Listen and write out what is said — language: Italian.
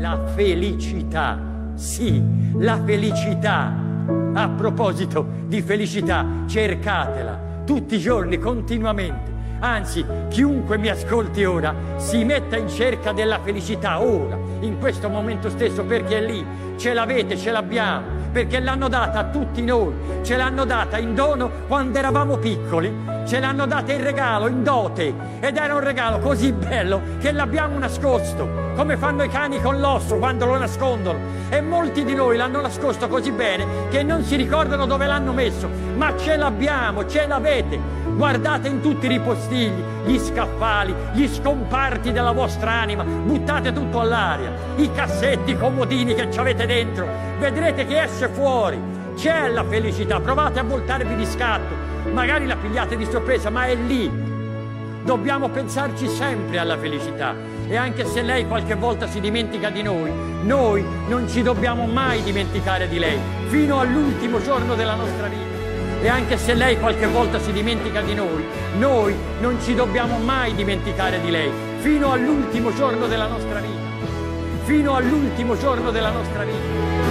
la felicità. Sì, la felicità. A proposito di felicità, cercatela tutti i giorni, continuamente. Anzi, chiunque mi ascolti ora si metta in cerca della felicità ora, in questo momento stesso, perché è lì. Ce l'avete, ce l'abbiamo perché l'hanno data a tutti noi, ce l'hanno data in dono quando eravamo piccoli, ce l'hanno data in regalo, in dote, ed era un regalo così bello che l'abbiamo nascosto, come fanno i cani con l'osso quando lo nascondono, e molti di noi l'hanno nascosto così bene che non si ricordano dove l'hanno messo, ma ce l'abbiamo, ce l'avete. Guardate in tutti i ripostigli, gli scaffali, gli scomparti della vostra anima, buttate tutto all'aria, i cassetti, i comodini che ci avete dentro, vedrete che esce fuori. C'è la felicità, provate a voltarvi di scatto, magari la pigliate di sorpresa, ma è lì. Dobbiamo pensarci sempre alla felicità e anche se lei qualche volta si dimentica di noi, noi non ci dobbiamo mai dimenticare di lei, fino all'ultimo giorno della nostra vita. E anche se lei qualche volta si dimentica di noi, noi non ci dobbiamo mai dimenticare di lei, fino all'ultimo giorno della nostra vita. Fino all'ultimo giorno della nostra vita.